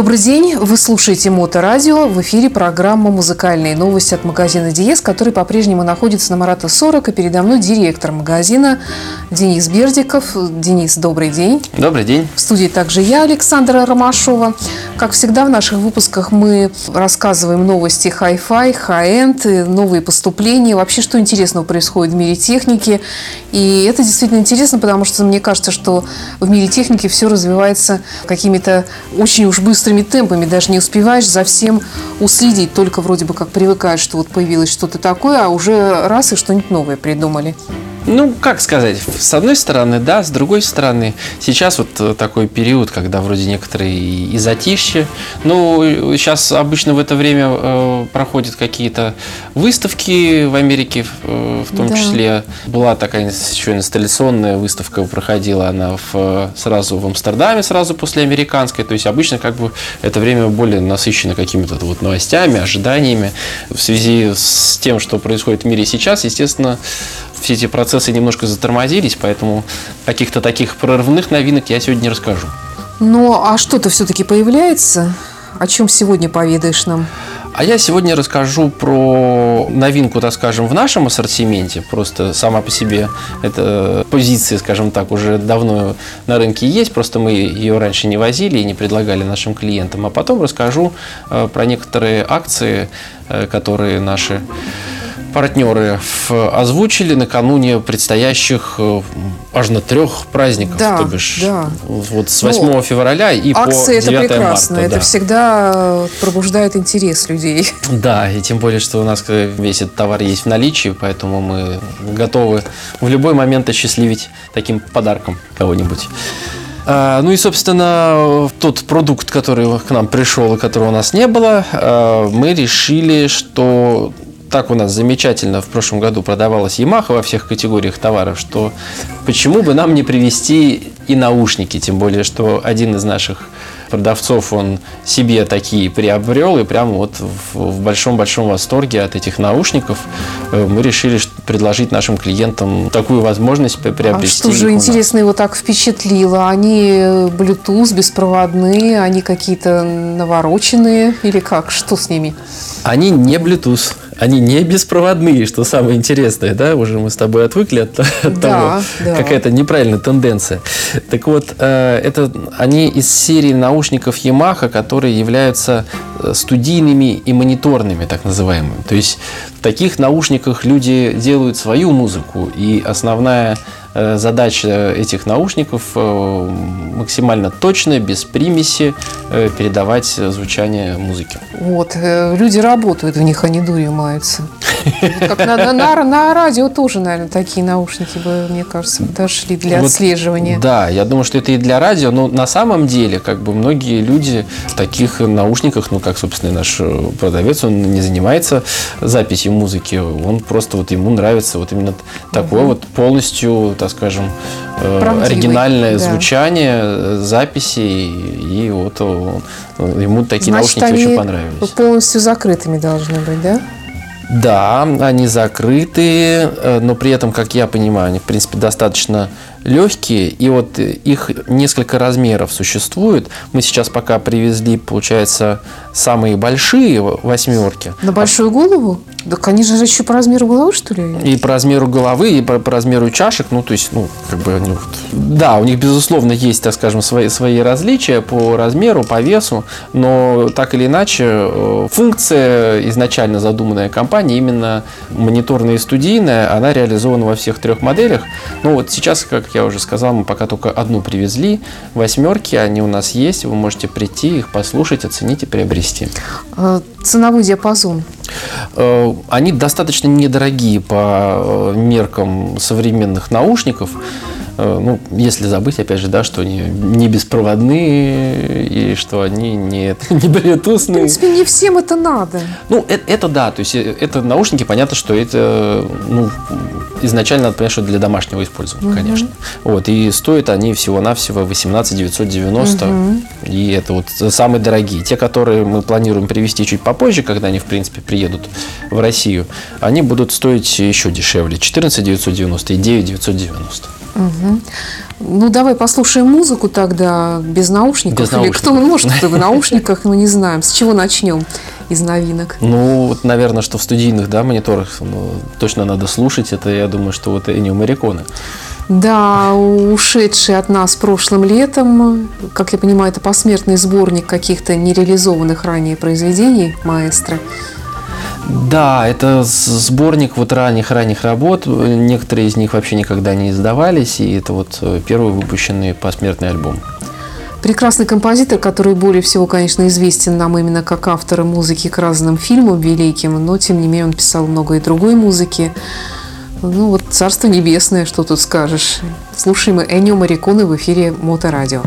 Добрый день, вы слушаете Моторадио. В эфире программа «Музыкальные новости» от магазина «Диез», который по-прежнему находится на Марата 40, и передо мной директор магазина Денис Бердиков. Денис, добрый день. Добрый день. В студии также я, Александра Ромашова. Как всегда, в наших выпусках мы рассказываем новости hi-fi, hi-end, новые поступления, вообще, что интересного происходит в мире техники. И это действительно интересно, потому что мне кажется, что в мире техники все развивается какими-то очень уж быстрыми темпами, даже не успеваешь за всем уследить, только вроде бы как привыкаешь, что вот появилось что-то такое, а уже раз и что-нибудь новое придумали. Ну, как сказать, с одной стороны, да, с другой стороны, сейчас вот э, такой период, когда вроде некоторые и затишье. Ну, сейчас обычно в это время э, проходят какие-то выставки в Америке, э, в том да. числе была такая еще инсталляционная выставка, проходила она в, сразу в Амстердаме, сразу после американской. То есть обычно как бы это время более насыщено какими-то вот новостями, ожиданиями. В связи с тем, что происходит в мире сейчас, естественно, все эти процессы немножко затормозились, поэтому каких-то таких прорывных новинок я сегодня не расскажу. Ну, а что-то все-таки появляется? О чем сегодня поведаешь нам? А я сегодня расскажу про новинку, так скажем, в нашем ассортименте. Просто сама по себе эта позиция, скажем так, уже давно на рынке есть. Просто мы ее раньше не возили и не предлагали нашим клиентам. А потом расскажу э, про некоторые акции, э, которые наши партнеры озвучили накануне предстоящих э, аж на трех праздников, да, то бишь да. вот с 8 ну, февраля и по 9 это прекрасно, марта. Это да. всегда пробуждает интерес людей. Да, и тем более, что у нас весь этот товар есть в наличии, поэтому мы готовы в любой момент осчастливить таким подарком кого-нибудь. А, ну и, собственно, тот продукт, который к нам пришел и которого у нас не было, а, мы решили, что так у нас замечательно в прошлом году продавалась Yamaha во всех категориях товаров, что почему бы нам не привезти и наушники, тем более, что один из наших продавцов, он себе такие приобрел, и прямо вот в большом-большом восторге от этих наушников э, мы решили предложить нашим клиентам такую возможность приобрести. А что же интересно его так впечатлило? Они Bluetooth, беспроводные, они какие-то навороченные или как? Что с ними? Они не Bluetooth они не беспроводные, что самое интересное, да, уже мы с тобой отвыкли от, от да, того, да. какая-то неправильная тенденция. Так вот, э, это они из серии наушников Yamaha, которые являются э, студийными и мониторными, так называемыми. То есть в таких наушниках люди делают свою музыку, и основная задача этих наушников э, максимально точно, без примеси э, передавать звучание музыки. Вот, люди работают в них, они дурью маются. Как на, на, на, радио тоже, наверное, такие наушники бы, мне кажется, подошли для вот, отслеживания. Да, я думаю, что это и для радио, но на самом деле, как бы многие люди в таких наушниках, ну, как, собственно, наш продавец, он не занимается записью музыки, он просто вот ему нравится вот именно такое угу. вот полностью так скажем, э, Правдивый, оригинальное да. звучание э, записи, и вот ему такие Значит, наушники очень понравились. полностью закрытыми должны быть, да? Да, они закрытые, э, но при этом, как я понимаю, они, в принципе, достаточно легкие, и вот их несколько размеров существует. Мы сейчас пока привезли, получается, самые большие восьмерки. На большую голову? Так они же еще по размеру головы, что ли? И по размеру головы, и по, по размеру чашек. Ну, то есть, ну, как бы они вот... Да, у них, безусловно, есть, так скажем, свои, свои различия по размеру, по весу, но так или иначе э, функция, изначально задуманная компанией, именно мониторная и студийная, она реализована во всех трех моделях. Ну, вот сейчас, как я уже сказал, мы пока только одну привезли. Восьмерки, они у нас есть. Вы можете прийти, их послушать, оценить и приобрести. Ценовой диапазон? Э, они достаточно недорогие по э, меркам современных наушников. Э, ну, если забыть, опять же, да, что они не беспроводные и что они не, не Bluetooth. В принципе, не всем это надо. Ну, это, это да, то есть это наушники, понятно, что это, ну, изначально надо понять, что для домашнего использования, угу. конечно. Вот, и стоят они всего-навсего 18 990, угу. и это вот самые дорогие. Те, которые мы планируем привезти чуть попозже, когда они, в принципе, приедут в Россию, они будут стоить еще дешевле, 14 990 и 9 990. Ну, давай послушаем музыку тогда без наушников. Без Или наушников. кто может, кто в наушниках, мы не знаем. С чего начнем из новинок? Ну, вот, наверное, что в студийных да, мониторах ну, точно надо слушать. Это, я думаю, что вот Энио Мариконы. Да, ушедший от нас прошлым летом, как я понимаю, это посмертный сборник каких-то нереализованных ранее произведений маэстро. Да, это сборник вот ранних-ранних работ. Некоторые из них вообще никогда не издавались. И это вот э, первый выпущенный посмертный альбом. Прекрасный композитор, который более всего, конечно, известен нам именно как автор музыки к разным фильмам великим, но, тем не менее, он писал много и другой музыки. Ну вот «Царство небесное», что тут скажешь. Слушаем мы Эннио Мариконы в эфире Моторадио.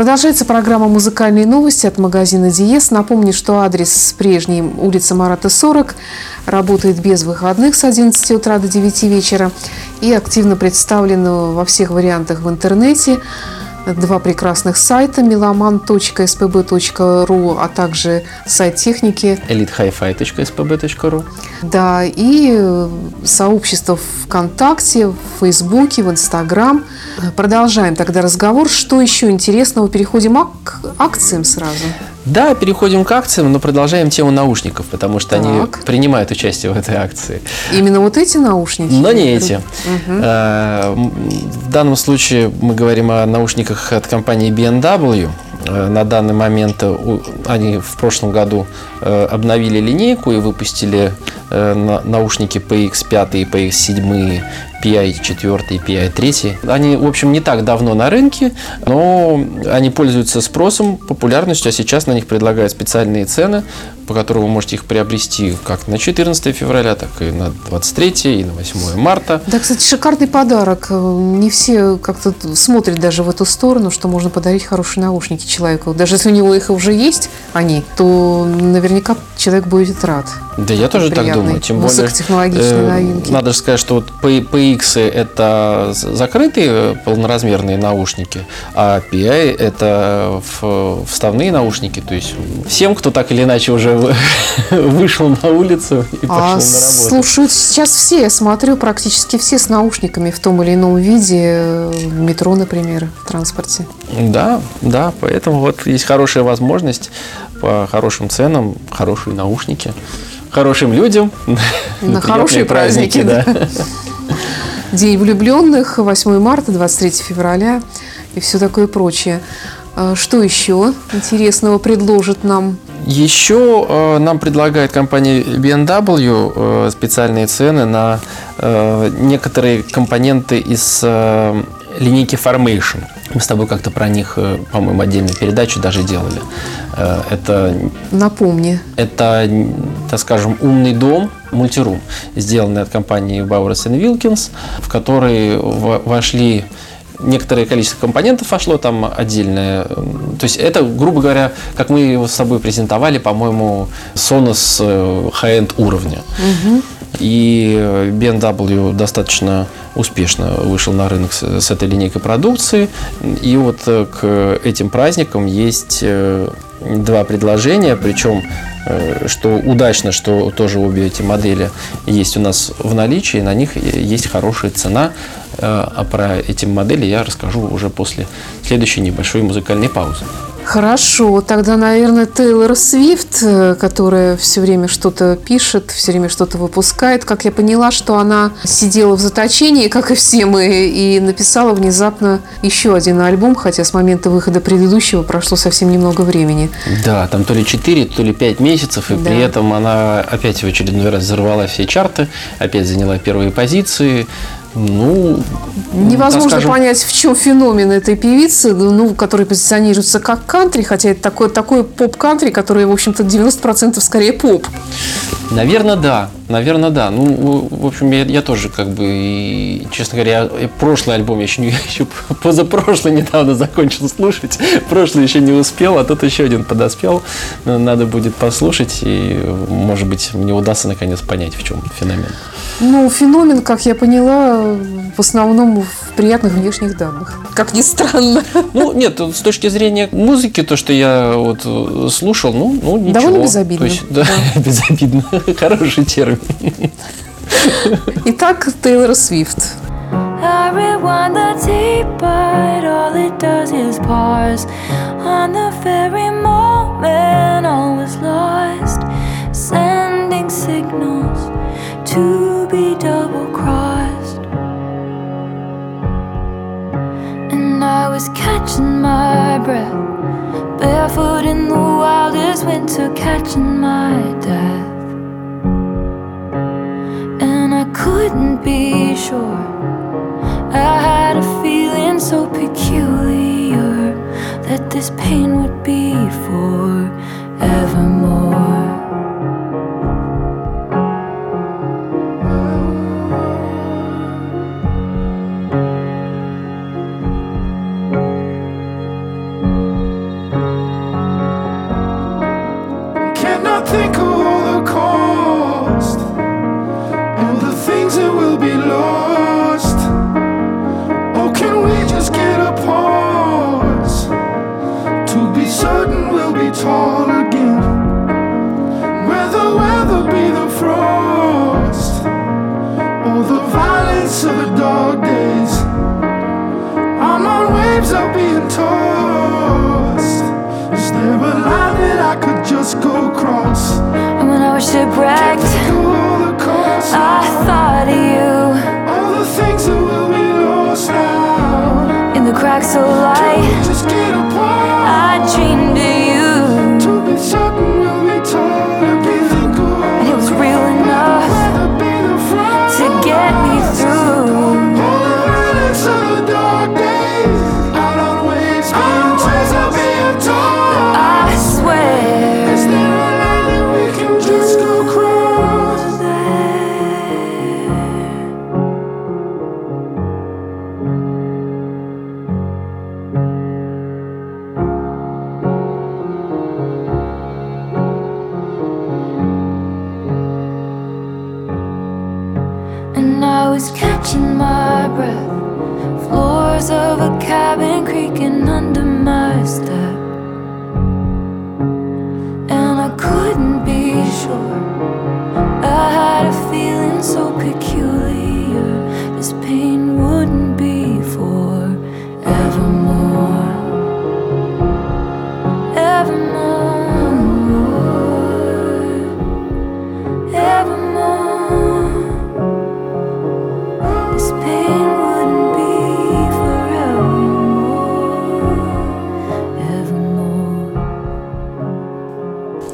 Продолжается программа «Музыкальные новости» от магазина «Диез». Напомню, что адрес прежний – улица Марата, 40. Работает без выходных с 11 утра до 9 вечера. И активно представлен во всех вариантах в интернете. Два прекрасных сайта – meloman.spb.ru, а также сайт техники elitehifi.spb.ru Да, и э, сообщество ВКонтакте, в Фейсбуке, в Инстаграм. Продолжаем тогда разговор. Что еще интересного? Переходим к акциям сразу. Да, переходим к акциям, но продолжаем тему наушников, потому что они Так. принимают участие в этой акции. Именно вот эти наушники? Но не эти. М, В данном случае мы говорим о наушниках от компании BMW. Э, На данный момент э, они в прошлом году обновили линейку и выпустили на- наушники PX5 и PX7, PI4 и PI3. Они, в общем, не так давно на рынке, но они пользуются спросом, популярностью, а сейчас на них предлагают специальные цены, по которым вы можете их приобрести как на 14 февраля, так и на 23 и на 8 марта. Да, кстати, шикарный подарок. Не все как-то смотрят даже в эту сторону, что можно подарить хорошие наушники человеку. Даже если у него их уже есть, они, то наверняка человек будет рад. Да, я тоже так Приятный, думаю. Тем более, э, новинки. надо же сказать, что вот P- TX это закрытые полноразмерные наушники, а PI это в- вставные наушники. То есть всем, кто так или иначе уже вы- вышел на улицу и пошел А на работу. слушают сейчас все, я смотрю, практически все с наушниками в том или ином виде, э, в метро, например, в транспорте. Да, да, поэтому вот есть хорошая возможность по хорошим ценам, хорошие наушники, хорошим людям. На приятные хорошие праздники, да. День влюбленных, 8 марта, 23 февраля и все такое прочее. А Что еще интересного предложит нам? Еще э, нам предлагает компания BMW э, специальные цены на э, некоторые компоненты из э, линейки Formation. Мы с тобой как-то про них, по-моему, отдельную передачу даже делали. Это Напомни. Это, так скажем, умный дом, мультирум, сделанный от компании Bowers Wilkins, в который вошли некоторое количество компонентов вошло там отдельное. То есть это, грубо говоря, как мы его с собой презентовали, по-моему, Sonos э, high-end уровня. И э, BMW достаточно успешно вышел на рынок с, этой линейкой продукции. И вот э, к этим праздникам есть э, два предложения, причем что удачно, что тоже обе эти модели есть у нас в наличии, на них есть хорошая цена. А про эти модели я расскажу уже после следующей небольшой музыкальной паузы. Хорошо, тогда, наверное, Тейлор Свифт, э, которая все время что-то пишет, все время что-то выпускает. Как я поняла, что она сидела в заточении, как и все мы, и написала внезапно еще один альбом, хотя с момента выхода предыдущего прошло совсем немного времени. Да, там то ли 4, то ли 5 месяцев, и Да. при этом она опять в очередной раз взорвала все чарты, опять заняла первые позиции. Ну, Невозможно скажем, понять, в чем феномен этой певицы, ну, которая позиционируется как кантри, хотя это такое, такое поп-кантри, которое, в общем-то, 90% скорее поп. Наверное, да. Наверное, да. Ну, в общем, я, я тоже, как бы, и, честно говоря, я- прошлый альбом я еще, не, еще позапрошлый недавно закончил слушать. Прошлый еще не успел, а тут еще один подоспел. Надо будет послушать, и, может быть, мне удастся наконец понять, в чем феномен. Ну, феномен, как я поняла, в основном в приятных внешних данных. Как ни странно. Ну, нет, с точки зрения музыки, то, что я вот э, слушал, ну, ну ничего. Довольно безобидно. То есть, да, безобидно. Хороший термин. Итак, Тейлор Свифт. I rewind the tape, but all it does is pause on the very moment all was lost, sending signals be double crossed. And I was catching my breath, barefoot in the wildest winter, catching my death. And I couldn't be sure. I had a feeling so peculiar that this pain to brag. I was catching my breath. Floors of a cabin creaking under my step. And I couldn't be sure. I had a feeling so peculiar. This pain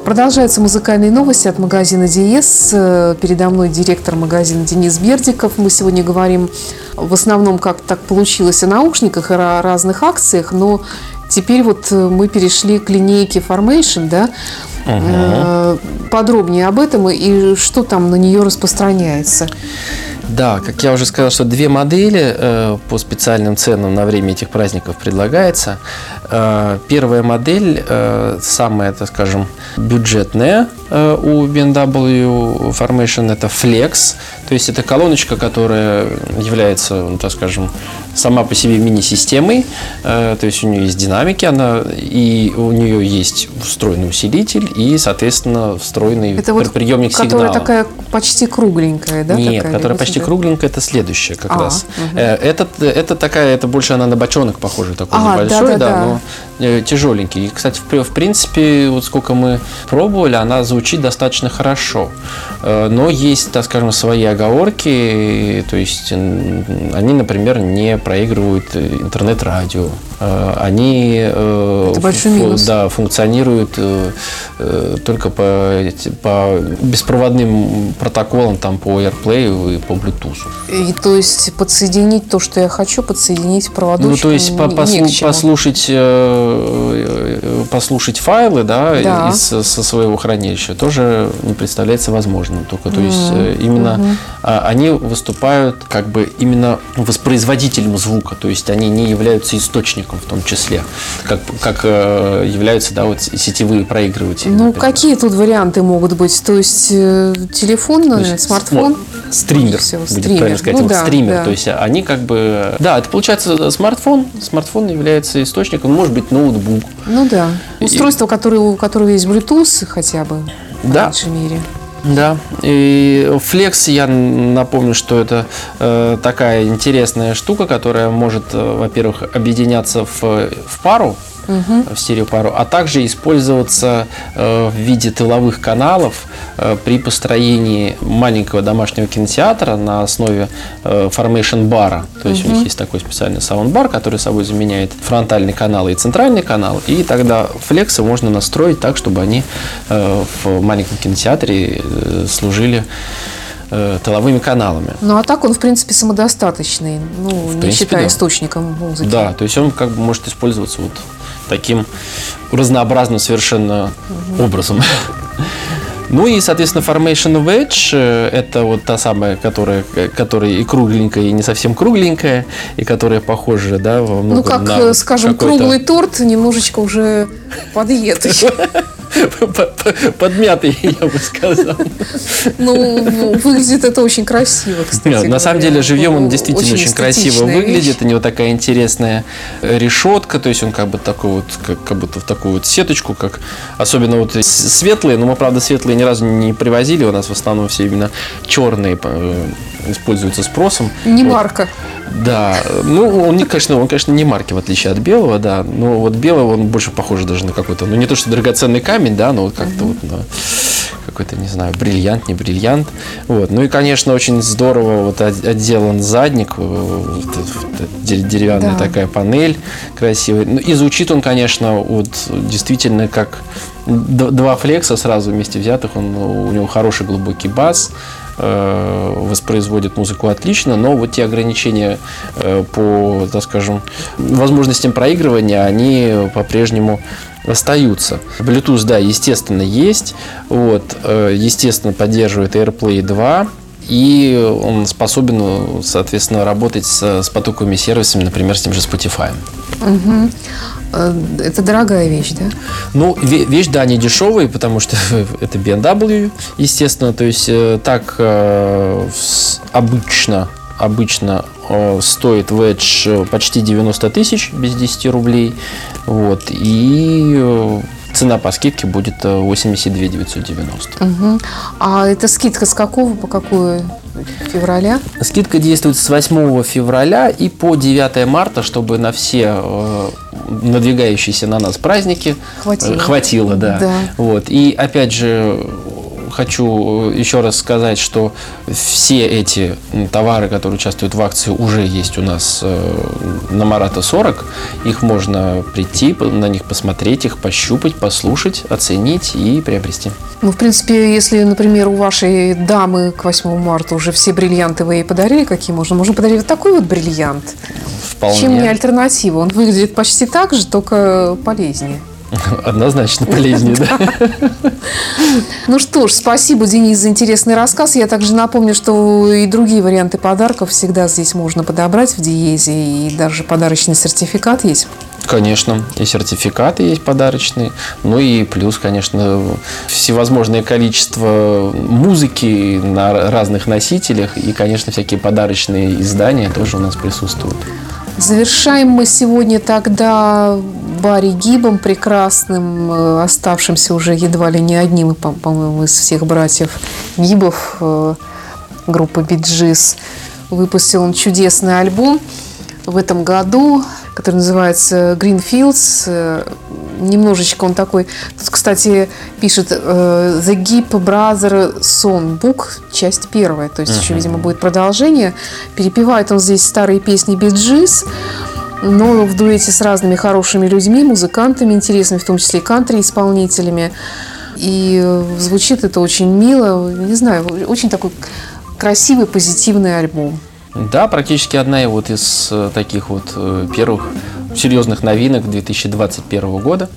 Продолжаются музыкальные новости от магазина Диес. Э, Передо мной директор магазина Денис Бердиков. Мы сегодня говорим в основном, как так получилось, о наушниках и о разных акциях, но теперь вот э, мы перешли к линейке Formation, да? Э, Подробнее об этом и что там на нее распространяется. Да, как я уже сказал, что две модели э, по специальным ценам на время этих праздников предлагается. Э, первая модель, э, самая, так скажем, бюджетная э, у BMW Formation, это Flex. То есть это колоночка, которая является, ну, так скажем, сама по себе мини-системой. Э, то есть у нее есть динамики, она, и у нее есть встроенный усилитель и, соответственно, встроенный Это вот, приемник которая сигнала. такая почти кругленькая, да? Нет, такая, которая почти да? кругленькая, это следующая как А, раз. Э, Это, это такая, это больше она на бочонок похожа, такой А, небольшой, да-да-да. да, но э, тяжеленький. И, кстати, в, в принципе, вот сколько мы пробовали, она звучит достаточно хорошо. Но есть, так скажем, свои оговорки, то есть они, например, не проигрывают э, интернет-радио. Э, Они э, фу- да, функционируют э, только по, по беспроводным протоколам, там по AirPlay и по Bluetooth. И то есть подсоединить то, что я хочу, подсоединить проводочком Ну, то есть по- послу- послушать, послушать файлы, да, Да. из со своего хранилища тоже не представляется возможным. Только, то есть э, именно а, они выступают как бы именно воспроизводителем звука, то есть они не являются источником в том числе, как, как э, являются, да, вот сетевые проигрыватели. Ну, например. какие тут варианты могут быть? То есть э, телефон, есть смартфон? Стример, Всего, будет стример. правильно сказать, Ну вот да, стример. да. То есть они как бы... Да, это получается смартфон. Смартфон является источником, может быть, ноутбук. Ну да. И- Устройство, которое, у которого есть Bluetooth хотя бы, Да. меньшей мере. Да. И Flex, я напомню, что это э, такая интересная штука, которая может, э, во-первых, объединяться в, в пару, в стереопару, а также использоваться э, в виде тыловых каналов э, при построении маленького домашнего кинотеатра на основе Formation бара. То есть у них есть такой специальный саундбар, который собой заменяет фронтальный канал и центральный канал. И тогда флексы можно настроить так, чтобы они в маленьком кинотеатре служили э, тыловыми каналами. Ну а так он, в принципе, самодостаточный, ну, не принципе, считая да. источником музыки. Да, то есть он как бы может использоваться вот таким разнообразным совершенно образом. Ну и, соответственно, Formation Wedge э, это вот та самая, которая, э, которая и кругленькая, и не совсем кругленькая, и которая похожа, да, во Ну, как, на э, скажем, круглый торт немножечко уже подъедый. подмятый, я бы сказал. Ну, выглядит это очень красиво, кстати. Нет, на самом деле живьем он Ну, действительно очень, красиво эстетичная выглядит. вещь. У него такая интересная решетка, то есть он как бы такой вот, как, как будто в такую вот сеточку, как особенно вот светлые, но мы, правда, светлые ни разу не привозили, у нас в основном все именно черные э, используются спросом. Не Вот. марка. Да, ну он, не, конечно, он, конечно, не марки, в отличие от белого, да, но вот белый он больше похож даже на какой-то, ну не то, что драгоценный камень, да, но вот как-то вот на какой-то, не знаю, бриллиант, не бриллиант. Вот. Ну и, конечно, очень здорово вот от- отделан задник, э, вот деревянная Да. такая панель красивая. Ну, и звучит он, конечно, вот действительно как два флекса сразу вместе взятых. Он, у него хороший глубокий бас, э, воспроизводит музыку отлично, но вот те ограничения э, по, так скажем, возможностям проигрывания, они по-прежнему остаются. Bluetooth, да, естественно, есть. Вот, э, естественно, поддерживает AirPlay 2. И он способен, соответственно, работать с, с потоковыми сервисами, например, с тем же Spotify. Э, Это дорогая вещь, да? Ну, ве- вещь, да, не дешевая, потому что это BMW, естественно. То есть э, так обычно, обычно стоит Wedge почти 90 тысяч без 10 рублей. Вот. И э, цена по скидке будет э, 82 990. Мгм. А это скидка с какого по какую февраля? Скидка действует с 8 февраля и по 9 марта, чтобы на все э, надвигающиеся на нас праздники Хватило. э, хватило, да. Да. Вот. И опять же хочу э, еще раз сказать, что все эти товары, которые участвуют в акции, уже есть у нас э, на Марата 40. Их можно прийти, на них посмотреть, их пощупать, послушать, оценить и приобрести. Ну, в принципе, если, например, у вашей дамы к 8 марта уже все бриллианты вы ей подарили, какие можно? Можно подарить вот такой вот бриллиант. Вполне. Чем не альтернатива? Он выглядит почти так же, только полезнее. Однозначно полезнее, да? Ну что ж, спасибо, Денис, за интересный рассказ. Я также напомню, что и другие варианты подарков всегда здесь можно подобрать в Диезе, и даже подарочный сертификат есть. Конечно, и сертификаты есть подарочные, ну и плюс, конечно, всевозможное количество музыки на разных носителях и, конечно, всякие подарочные издания тоже у нас присутствуют. Завершаем мы сегодня тогда Барри Гибом, прекрасным, э, оставшимся уже едва ли не одним, по- по-моему, из всех братьев Гибов э, группы Биджис. Выпустил он чудесный альбом в этом году, который называется Greenfields. Э, Немножечко он такой... Тут, кстати, пишет э, The Gib Brother Songbook, часть первая. То есть еще, видимо, будет продолжение. Перепевает он здесь старые песни Биджис, но в дуэте с разными хорошими людьми, музыкантами интересными, в том числе и кантри-исполнителями. И э, звучит это очень мило. Не знаю, очень такой красивый, позитивный альбом. Да, практически одна и вот из э, таких вот э, первых серьезных новинок 2021 года.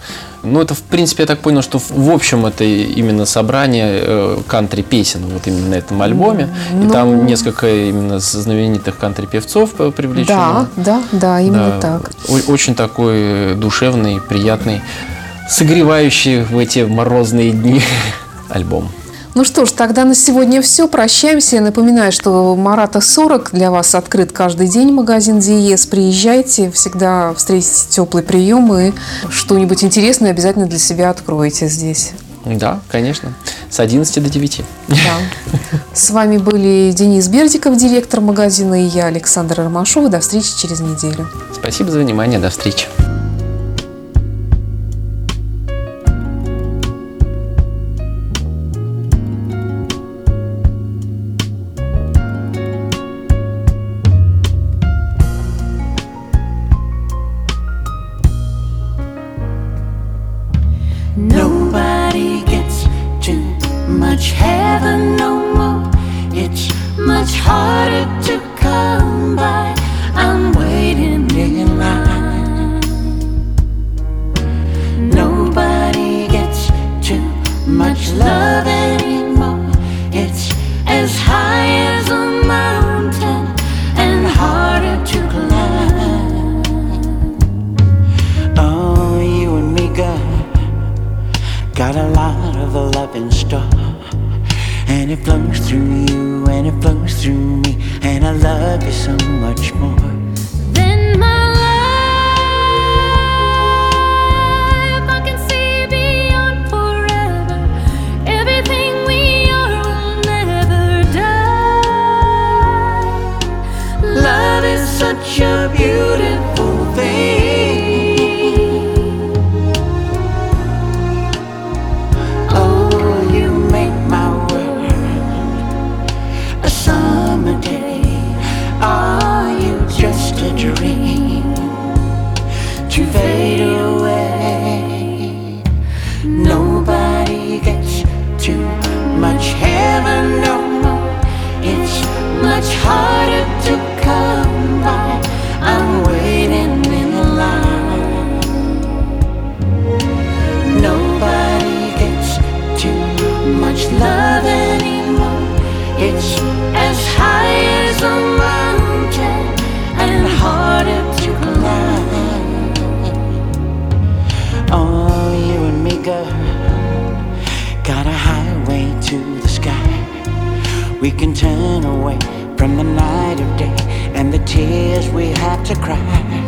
Ну, это, в принципе, я так понял, что в, общем это именно собрание э, кантри-песен вот именно на этом альбоме. И Ну. там несколько именно знаменитых кантри-певцов привлечено. Да, да, да, именно Да, так. Очень такой душевный, приятный, согревающий в эти морозные дни альбом. Ну что ж, тогда на сегодня все. Прощаемся. Я напоминаю, что Марата 40 для вас открыт каждый день магазин Диез. Приезжайте, всегда встретите теплый прием и что-нибудь интересное обязательно для себя откроете здесь. Да, конечно. С 11 до 9. Да. С вами были Денис Бердиков, директор магазина, и я, Александра Ромашова. До встречи через неделю. Спасибо за внимание. До встречи. We can turn away from the night of day and the tears we have to cry.